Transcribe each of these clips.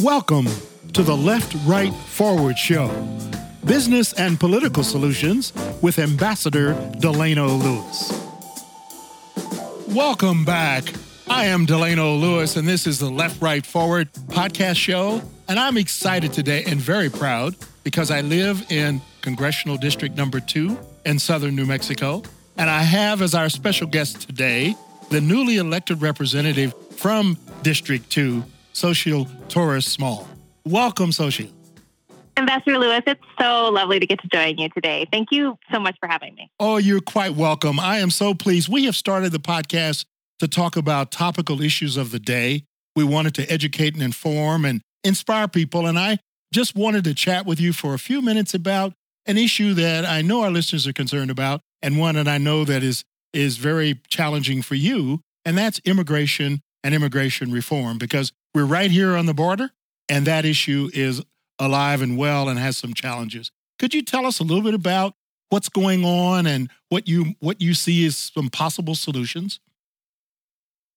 Welcome to the Left Right Forward Show Business and Political Solutions with Ambassador Delano Lewis. Welcome back. I am Delano Lewis, and this is the Left Right Forward podcast show. And I'm excited today and very proud because I live in Congressional District Number Two in southern New Mexico. And I have as our special guest today the newly elected representative from District 2, Xochitl Torres Small. Welcome, Xochitl. Ambassador Lewis, it's so lovely to get to join you today. Thank you so much for having me. Oh, you're quite welcome. I am so pleased. We have started the podcast to talk about topical issues of the day. We wanted to educate and inform and inspire people. And I just wanted to chat with you for a few minutes about an issue that I know our listeners are concerned about and one that I know that is is very challenging for you, and that's immigration and immigration reform because we're right here on the border and that issue is alive and well and has some challenges. Could you tell us a little bit about what's going on and what you what you see as some possible solutions?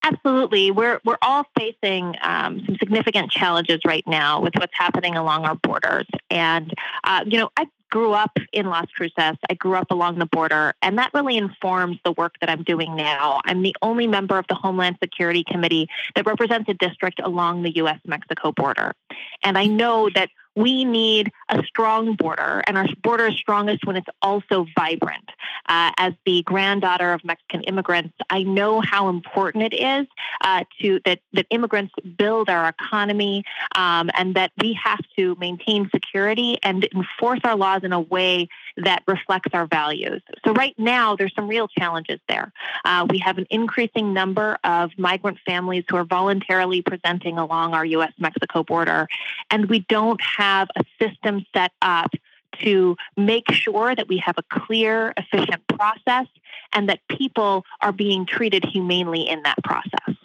Absolutely, we're we're all facing um, some significant challenges right now with what's happening along our borders, and uh, you know I grew up in Las Cruces. I grew up along the border, and that really informs the work that I'm doing now. I'm the only member of the Homeland Security Committee that represents a district along the U.S. Mexico border. And I know that we need a strong border, and our border is strongest when it's also vibrant. Uh, as the granddaughter of Mexican immigrants, I know how important it is uh, to that that immigrants build our economy, um, and that we have to maintain security and enforce our laws in a way that reflects our values. So right now, there's some real challenges there. Uh, we have an increasing number of migrant families who are voluntarily presenting along our U.S.-Mexico border, and we don't have a system set up to make sure that we have a clear, efficient process and that people are being treated humanely in that process.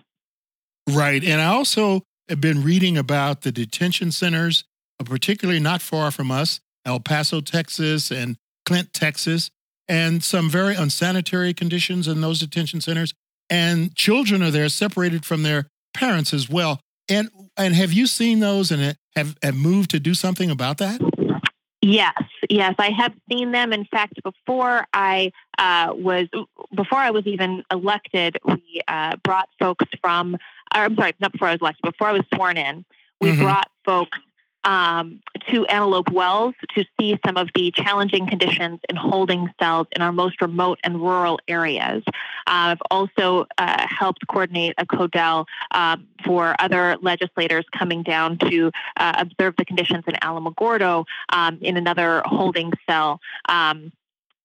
Right. And I also have been reading about the detention centers, uh, particularly not far from us, El Paso, Texas, and Clint, Texas, and some very unsanitary conditions in those detention centers. And children are there separated from their parents as well. And and have you seen those and uh, have, have moved to do something about that? Yes, yes, I have seen them. In fact, before I uh, was before I was even elected, we uh, brought folks from. Or, I'm sorry, not before I was elected. Before I was sworn in, we mm-hmm. brought folks um, to Antelope Wells to see some of the challenging conditions in holding cells in our most remote and rural areas. Uh, I've also uh, helped coordinate a CODEL um, for other legislators coming down to uh, observe the conditions in Alamogordo um, in another holding cell. Um,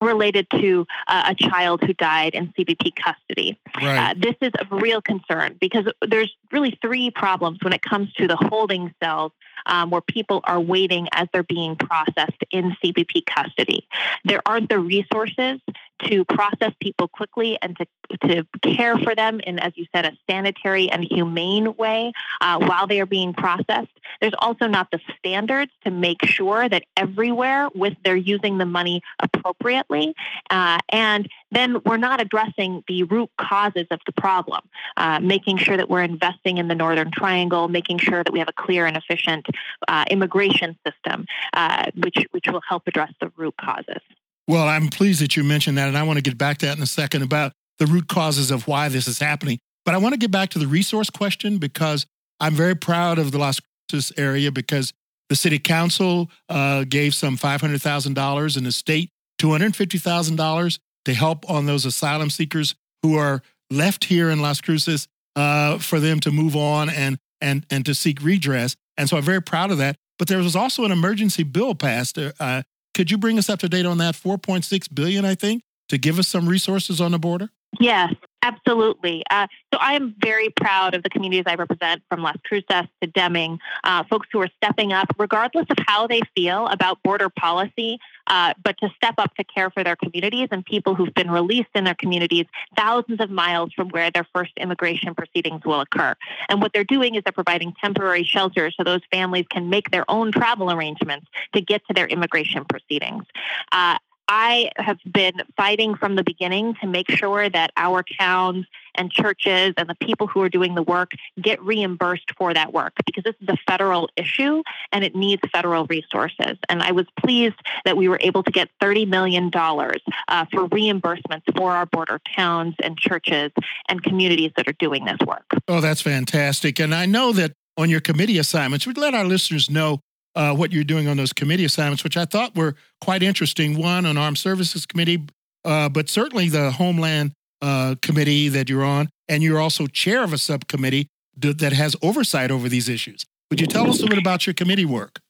related to uh, a child who died in CBP custody. Right. Uh, this is a real concern because there's really three problems when it comes to the holding cells um, where people are waiting as they're being processed in CBP custody. There aren't the resources to process people quickly and to, to care for them in, as you said, a sanitary and humane way uh, while they are being processed. There's also not the standards to make sure that everywhere with they're using the money appropriately. Uh, and then we're not addressing the root causes of the problem, uh, making sure that we're investing in the Northern Triangle, making sure that we have a clear and efficient uh, immigration system, uh, which, which will help address the root causes. Well, I'm pleased that you mentioned that, and I want to get back to that in a second about the root causes of why this is happening. But I want to get back to the resource question because I'm very proud of the Las Cruces area because the city council uh, gave some $500,000 and the state $250,000 to help on those asylum seekers who are left here in Las Cruces uh, for them to move on and, and, and to seek redress. And so I'm very proud of that. But there was also an emergency bill passed uh, could you bring us up to date on that 4.6 billion, I think, to give us some resources on the border? Yes, absolutely. Uh, so I am very proud of the communities I represent from Las Cruces to Deming, uh, folks who are stepping up, regardless of how they feel about border policy, uh, but to step up to care for their communities and people who've been released in their communities thousands of miles from where their first immigration proceedings will occur. And what they're doing is they're providing temporary shelters so those families can make their own travel arrangements to get to their immigration proceedings. Uh, I have been fighting from the beginning to make sure that our towns and churches and the people who are doing the work get reimbursed for that work because this is a federal issue and it needs federal resources. And I was pleased that we were able to get $30 million uh, for reimbursements for our border towns and churches and communities that are doing this work. Oh, that's fantastic. And I know that on your committee assignments, we'd let our listeners know uh, what you're doing on those committee assignments, which I thought were quite interesting. One on Armed Services Committee, uh, but certainly the Homeland uh, Committee that you're on, and you're also chair of a subcommittee that has oversight over these issues. Would you tell us a bit about your committee work?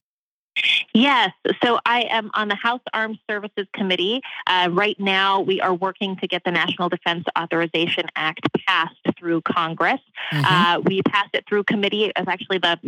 Yes. So I am on the House Armed Services Committee. Uh, right now, we are working to get the National Defense Authorization Act passed through Congress. Mm-hmm. Uh, we passed it through committee. It was actually the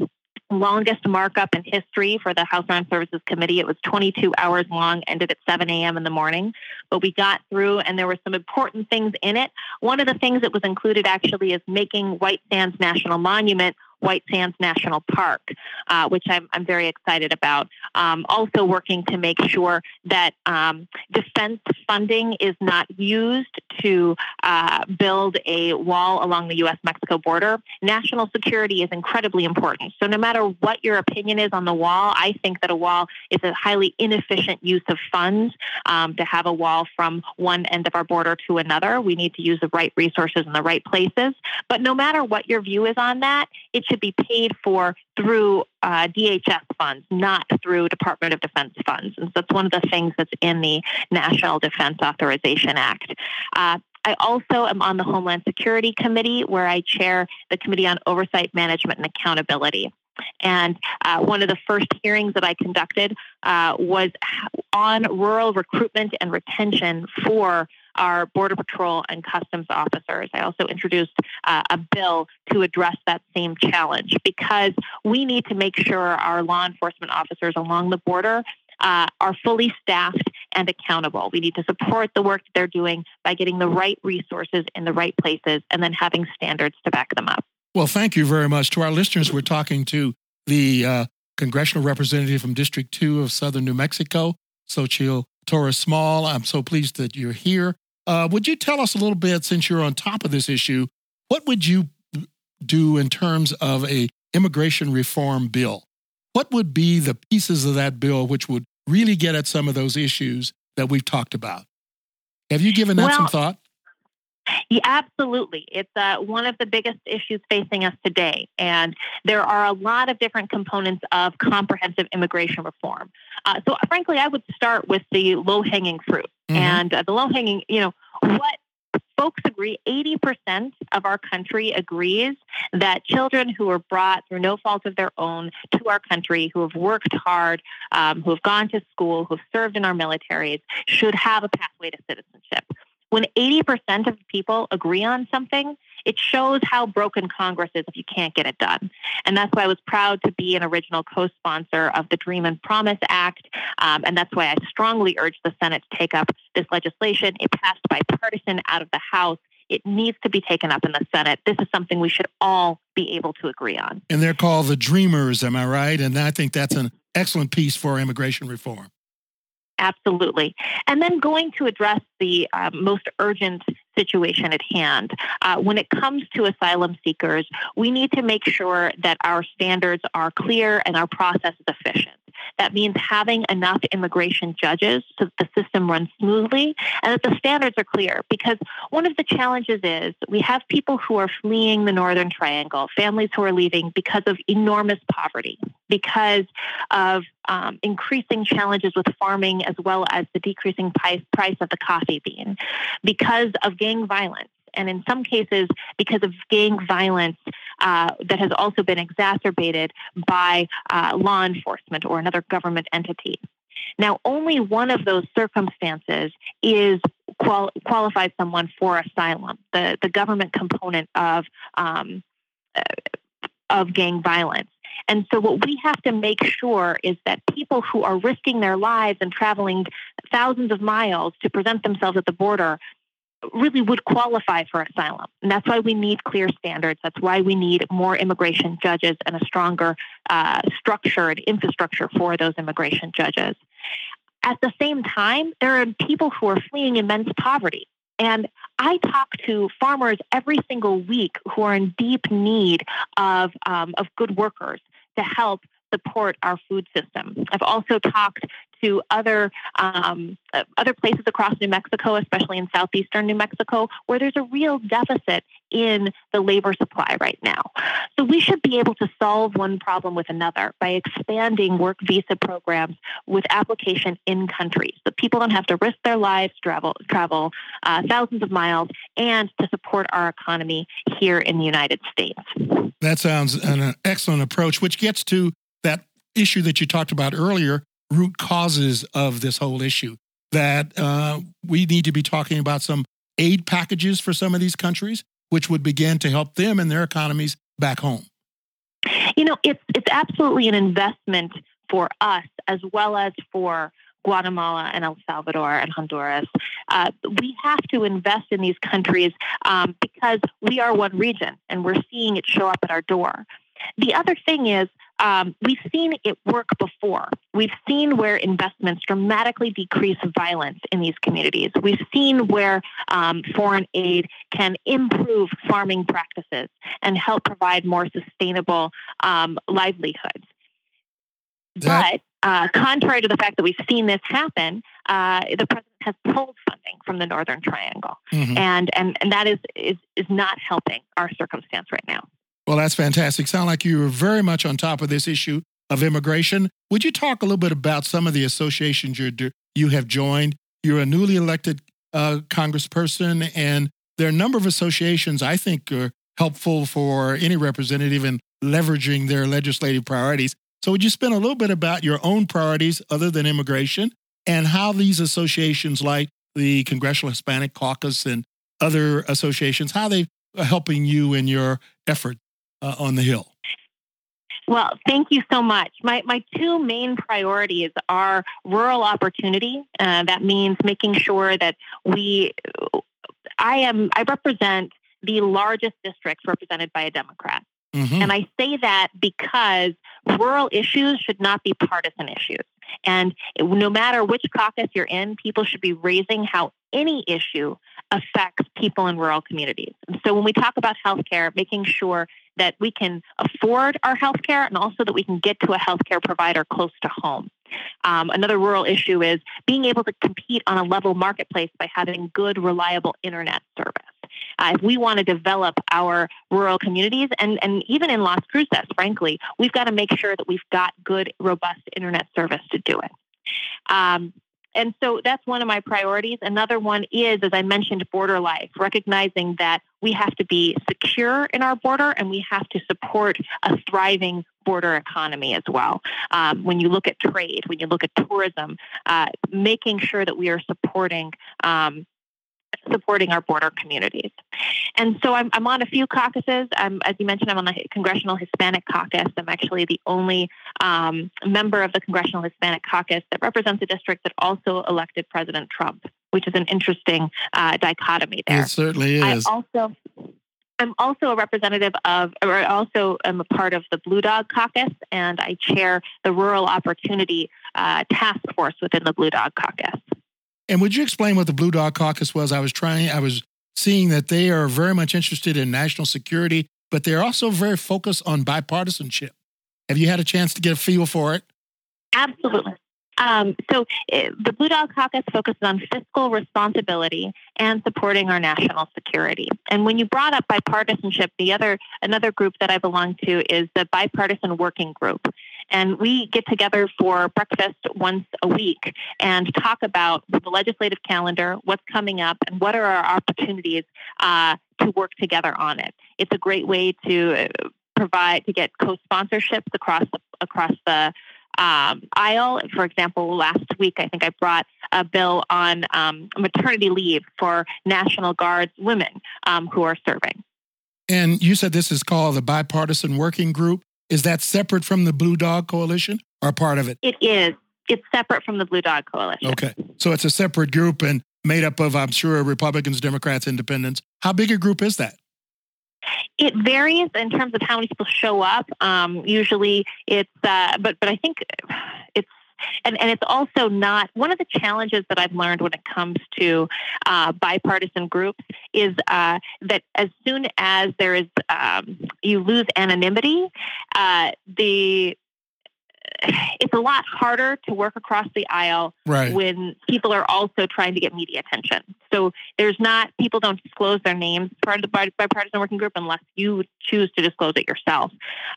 longest markup in history for the House Armed Services Committee. It was 22 hours long, ended at 7 a.m. in the morning. But we got through, and there were some important things in it. One of the things that was included actually is making White Sands National Monument White Sands National Park, uh, which I'm, I'm very excited about. Um, also, working to make sure that um, defense funding is not used to uh, build a wall along the U.S. Mexico border. National security is incredibly important. So, no matter what your opinion is on the wall, I think that a wall is a highly inefficient use of funds um, to have a wall from one end of our border to another. We need to use the right resources in the right places. But no matter what your view is on that, it should be paid for through uh, DHS funds, not through Department of Defense funds. And so that's one of the things that's in the National Defense Authorization Act. Uh, I also am on the Homeland Security Committee, where I chair the Committee on Oversight, Management, and Accountability. And uh, one of the first hearings that I conducted uh, was on rural recruitment and retention for our Border Patrol and Customs officers. I also introduced uh, a bill to address that same challenge because we need to make sure our law enforcement officers along the border uh, are fully staffed and accountable. We need to support the work that they're doing by getting the right resources in the right places and then having standards to back them up. Well, thank you very much. To our listeners, we're talking to the uh, congressional representative from District 2 of Southern New Mexico, Xochitl Torres Small. I'm so pleased that you're here. Uh, would you tell us a little bit, since you're on top of this issue, what would you do in terms of a immigration reform bill? What would be the pieces of that bill which would really get at some of those issues that we've talked about? Have you given that well, some thought? Yeah, absolutely. It's uh, one of the biggest issues facing us today. And there are a lot of different components of comprehensive immigration reform. Uh, so, frankly, I would start with the low hanging fruit. Mm-hmm. And uh, the low hanging, you know, what folks agree 80% of our country agrees that children who are brought through no fault of their own to our country, who have worked hard, um, who have gone to school, who have served in our militaries, should have a pathway to citizenship. When 80% of people agree on something, it shows how broken Congress is if you can't get it done. And that's why I was proud to be an original co sponsor of the Dream and Promise Act. Um, and that's why I strongly urge the Senate to take up this legislation. It passed bipartisan out of the House. It needs to be taken up in the Senate. This is something we should all be able to agree on. And they're called the Dreamers, am I right? And I think that's an excellent piece for immigration reform. Absolutely. And then going to address the um, most urgent situation at hand. Uh, when it comes to asylum seekers, we need to make sure that our standards are clear and our process is efficient. That means having enough immigration judges so that the system runs smoothly and that the standards are clear. Because one of the challenges is we have people who are fleeing the Northern Triangle, families who are leaving because of enormous poverty, because of um, increasing challenges with farming, as well as the decreasing price, price of the coffee bean, because of violence and in some cases because of gang violence uh, that has also been exacerbated by uh, law enforcement or another government entity. Now, only one of those circumstances is qual- qualifies someone for asylum. The the government component of um, uh, of gang violence. And so, what we have to make sure is that people who are risking their lives and traveling thousands of miles to present themselves at the border really would qualify for asylum. And that's why we need clear standards. That's why we need more immigration judges and a stronger uh, structure infrastructure for those immigration judges. at the same time, there are people who are fleeing immense poverty. And I talk to farmers every single week who are in deep need of, um, of good workers to help support our food system. I've also talked to other um, uh, other places across New Mexico, especially in southeastern New Mexico, where there's a real deficit in the labor supply right now. So we should be able to solve one problem with another by expanding work visa programs with application in countries, so people don't have to risk their lives travel travel uh, thousands of miles and to support our economy here in the United States. That sounds an excellent approach, which gets to that issue that you talked about earlier root causes of this whole issue. That uh, we need to be talking about some aid packages for some of these countries, which would begin to help them and their economies back home. You know, it's it's absolutely an investment for us as well as for Guatemala and El Salvador and Honduras. Uh, we have to invest in these countries um, because we are one region and we're seeing it show up at our door. The other thing is um, we've seen it work before. We've seen where investments dramatically decrease violence in these communities. We've seen where um, foreign aid can improve farming practices and help provide more sustainable um, livelihoods. That- but uh, contrary to the fact that we've seen this happen, uh, the president has pulled funding from the Northern Triangle, mm-hmm. and, and and that is, is is not helping our circumstance right now. Well, that's fantastic. Sound like you are very much on top of this issue of immigration. Would you talk a little bit about some of the associations you you have joined? You're a newly elected uh, congressperson, and there are a number of associations I think are helpful for any representative in leveraging their legislative priorities. So, would you spend a little bit about your own priorities other than immigration and how these associations, like the Congressional Hispanic Caucus and other associations, how they are helping you in your effort uh, on the Hill? Well, thank you so much. My, my two main priorities are rural opportunity. Uh, that means making sure that we, I am, I represent the largest districts represented by a Democrat. Mm-hmm. And I say that because rural issues should not be partisan issues. And no matter which caucus you're in, people should be raising how any issue affects people in rural communities. And so when we talk about healthcare, making sure that we can afford our healthcare and also that we can get to a healthcare provider close to home. Um, another rural issue is being able to compete on a level marketplace by having good, reliable internet service. Uh, if we want to develop our rural communities, and, and even in Las Cruces, frankly, we've got to make sure that we've got good, robust internet service to do it. Um, and so that's one of my priorities. Another one is, as I mentioned, border life, recognizing that we have to be secure in our border and we have to support a thriving border economy as well. Um, when you look at trade, when you look at tourism, uh, making sure that we are supporting um, supporting our border communities. And so I'm, I'm on a few caucuses. Um, as you mentioned, I'm on the Congressional Hispanic Caucus. I'm actually the only um, member of the Congressional Hispanic Caucus that represents a district that also elected President Trump, which is an interesting uh, dichotomy there. It certainly is. I also I'm also a representative of, or also am a part of the Blue Dog Caucus, and I chair the Rural Opportunity uh, Task Force within the Blue Dog Caucus. And would you explain what the Blue Dog Caucus was? I was trying, I was seeing that they are very much interested in national security, but they're also very focused on bipartisanship. Have you had a chance to get a feel for it? Absolutely. Um, so uh, the Blue Dog Caucus focuses on fiscal responsibility and supporting our national security. And when you brought up bipartisanship, the other another group that I belong to is the Bipartisan Working Group. And we get together for breakfast once a week and talk about the legislative calendar, what's coming up, and what are our opportunities uh, to work together on it. It's a great way to uh, provide to get co-sponsorships across the, across the um, aisle. For example, last week I think I brought a bill on um, maternity leave for National Guards women um, who are serving. And you said this is called the Bipartisan Working Group. Is that separate from the Blue Dog Coalition or part of it? It is. It's separate from the Blue Dog Coalition. Okay. So it's a separate group and made up of, I'm sure, Republicans, Democrats, Independents. How big a group is that? It varies in terms of how many people show up. Um, usually, it's uh, but but I think And, and it's also not one of the challenges that I've learned when it comes to uh, bipartisan groups is uh, that as soon as there is um, you lose anonymity, uh, the it's a lot harder to work across the aisle right. when people are also trying to get media attention. So there's not people don't disclose their names part of the bipartisan working group unless you choose to disclose it yourself.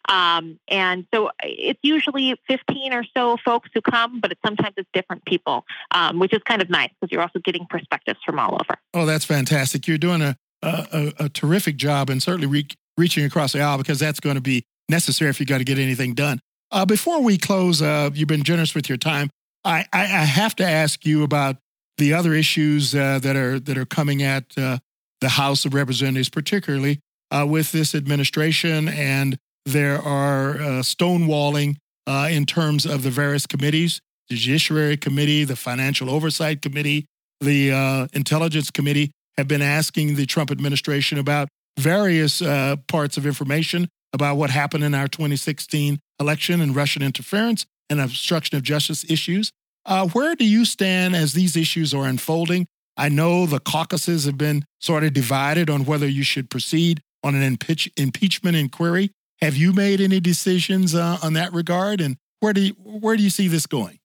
Um, and so it's usually 15 or so folks who come, but it's sometimes it's different people, um, which is kind of nice because you're also getting perspectives from all over. Oh, that's fantastic! You're doing a a, a terrific job, and certainly re- reaching across the aisle because that's going to be necessary if you got to get anything done. Uh, before we close, uh, you've been generous with your time. I, I, I, have to ask you about the other issues uh, that are that are coming at uh, the House of Representatives, particularly uh, with this administration, and there are uh, stonewalling in terms of the various committees: the Judiciary Committee, the Financial Oversight Committee, the Intelligence Committee have been asking the Trump administration about various parts of information about what happened in our 2016 election and Russian interference and obstruction of justice issues. Uh, where do you stand as these issues are unfolding? I know the caucuses have been sort of divided on whether you should proceed on an impeach- impeachment inquiry. Have you made any decisions uh, on that regard? And where do you, where do you see this going?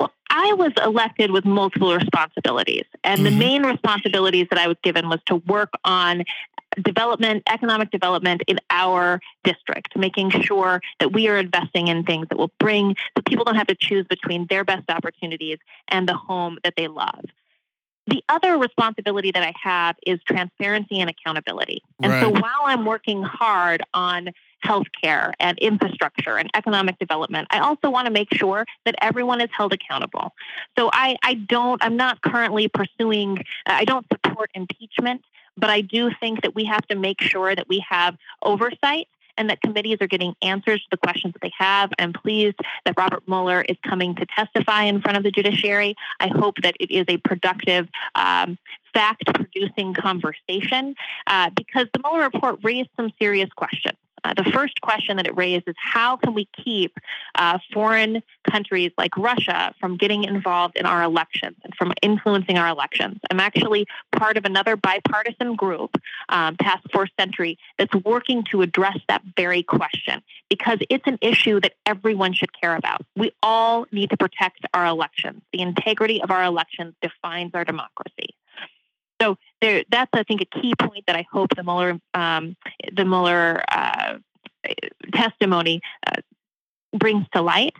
Well, I was elected with multiple responsibilities, and mm-hmm. the main responsibilities that I was given was to work on development, economic development in our district, making sure that we are investing in things that will bring the people don't have to choose between their best opportunities and the home that they love. The other responsibility that I have is transparency and accountability. And right. so while I'm working hard on healthcare and infrastructure and economic development, I also want to make sure that everyone is held accountable. So I, I don't, I'm not currently pursuing, I don't support impeachment but I do think that we have to make sure that we have oversight and that committees are getting answers to the questions that they have. I'm pleased that Robert Mueller is coming to testify in front of the judiciary. I hope that it is a productive, um, fact producing conversation uh, because the Mueller report raised some serious questions. Uh, the first question that it raised is how can we keep uh, foreign countries like Russia from getting involved in our elections and from influencing our elections? I'm actually part of another bipartisan group, um, Task Force Sentry, that's working to address that very question because it's an issue that everyone should care about. We all need to protect our elections. The integrity of our elections defines our democracy. So there, that's I think a key point that I hope the Mueller um, the Mueller uh, testimony uh, brings to light.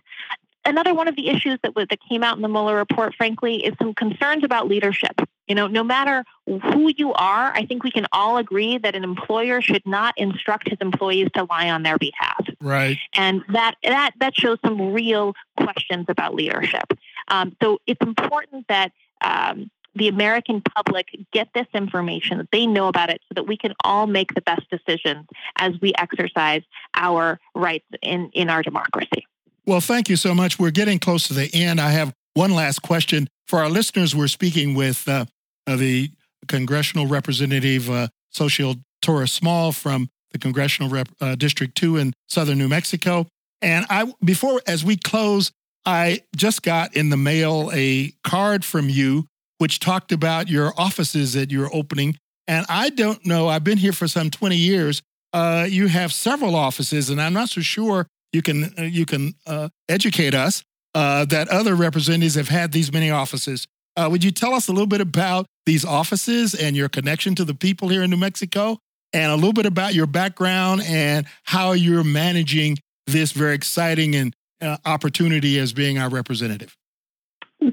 Another one of the issues that that came out in the Mueller report, frankly, is some concerns about leadership. You know, no matter who you are, I think we can all agree that an employer should not instruct his employees to lie on their behalf. Right. And that that that shows some real questions about leadership. Um, so it's important that um, the American public get this information, that they know about it, so that we can all make the best decisions as we exercise our rights in, in our democracy. Well, thank you so much. We're getting close to the end. I have one last question. For our listeners, we're speaking with uh, uh the congressional representative, uh, Xochitl Torres Small from the Congressional Rep, uh, District 2 in southern New Mexico. And I, before, as we close, I just got in the mail a card from you which talked about your offices that you're opening. And I don't know, I've been here for some 20 years. Uh, you have several offices, and I'm not so sure you can, uh, you can uh, educate us uh, that other representatives have had these many offices. Uh, would you tell us a little bit about these offices and your connection to the people here in New Mexico, and a little bit about your background and how you're managing this very exciting and uh, opportunity as being our representative?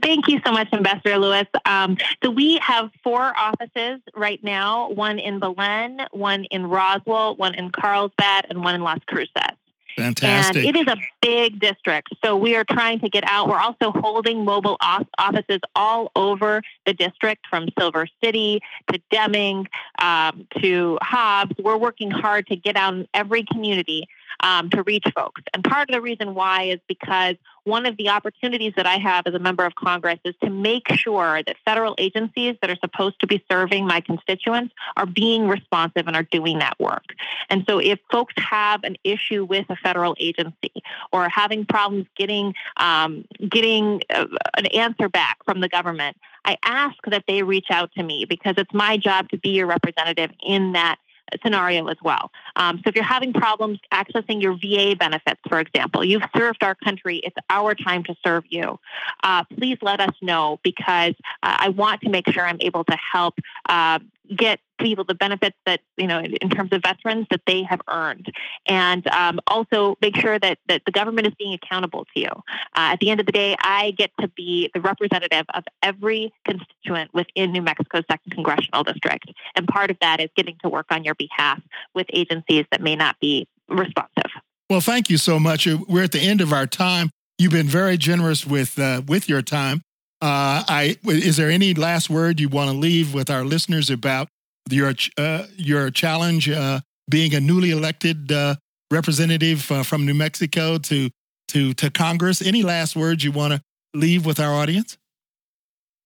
Thank you so much, Ambassador Lewis. Um, so we have four offices right now: one in Belen, one in Roswell, one in Carlsbad, and one in Las Cruces. Fantastic. And it is a big district. So we are trying to get out. We're also holding mobile offices all over the district from Silver City to Deming um, to Hobbs. We're working hard to get out in every community um, to reach folks. And part of the reason why is because one of the opportunities that I have as a member of Congress is to make sure that federal agencies that are supposed to be serving my constituents are being responsive and are doing that work. And so if folks have an issue with a federal agency or having problems getting um, getting uh, an answer back from the government, I ask that they reach out to me because it's my job to be your representative in that scenario as well. Um, so if you're having problems accessing your VA benefits, for example, you've served our country, it's our time to serve you. Uh, please let us know because uh, I want to make sure I'm able to help uh, get people the benefits that you know in terms of veterans that they have earned. And um, also make sure that, that the government is being accountable to you. Uh, at the end of the day i get to be the representative of every constituent within new mexico's second congressional district. And part of that is getting to work on your behalf with agencies that may not be responsive. Well thank you so much. We're at the end of our time. You've been very generous with uh, with your time uh, I is there any last word you want to leave with our listeners about your uh, your challenge uh, being a newly elected uh, representative uh, from New Mexico to to to Congress? Any last words you want to leave with our audience?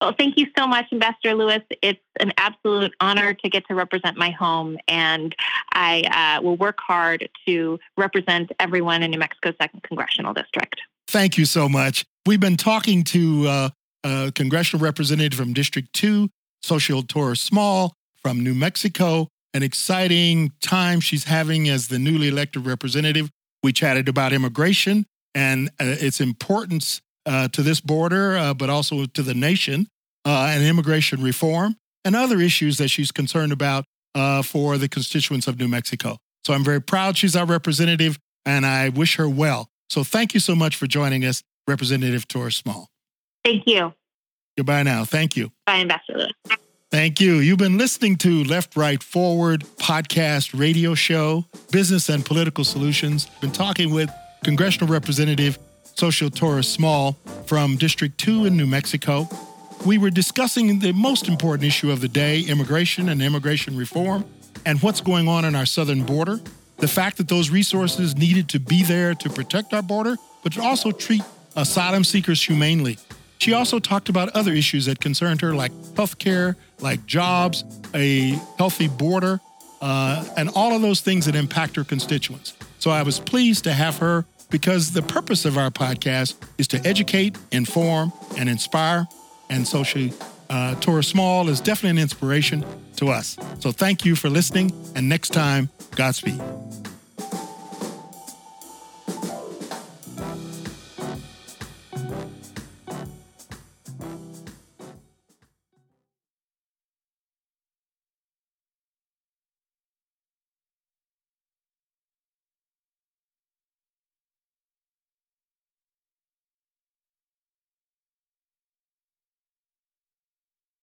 Well, thank you so much, Ambassador Lewis. It's an absolute honor to get to represent my home, and I uh, will work hard to represent everyone in New Mexico's second congressional district. Thank you so much. We've been talking to uh, a congressional representative from District 2, Xochitl Torres Small from New Mexico. An exciting time she's having as the newly elected representative. We chatted about immigration and uh, its importance uh, to this border, uh, but also to the nation, uh, and immigration reform and other issues that she's concerned about uh, for the constituents of New Mexico. So I'm very proud she's our representative and I wish her well. So thank you so much for joining us, Representative Torres Small. Thank you. Goodbye now. Thank you. Bye, Ambassador. Thank you. You've been listening to Left, Right, Forward podcast radio show, Business and Political Solutions. Been talking with Congressional Representative Xochitl Torres Small from District 2 in New Mexico. We were discussing the most important issue of the day immigration and immigration reform, and what's going on in our southern border. The fact that those resources needed to be there to protect our border, but to also treat asylum seekers humanely. She also talked about other issues that concerned her, like healthcare, like jobs, a healthy border, uh, and all of those things that impact her constituents. So I was pleased to have her because the purpose of our podcast is to educate, inform, and inspire. And so she, uh, Torres Small is definitely an inspiration to us. So thank you for listening. And next time, Godspeed.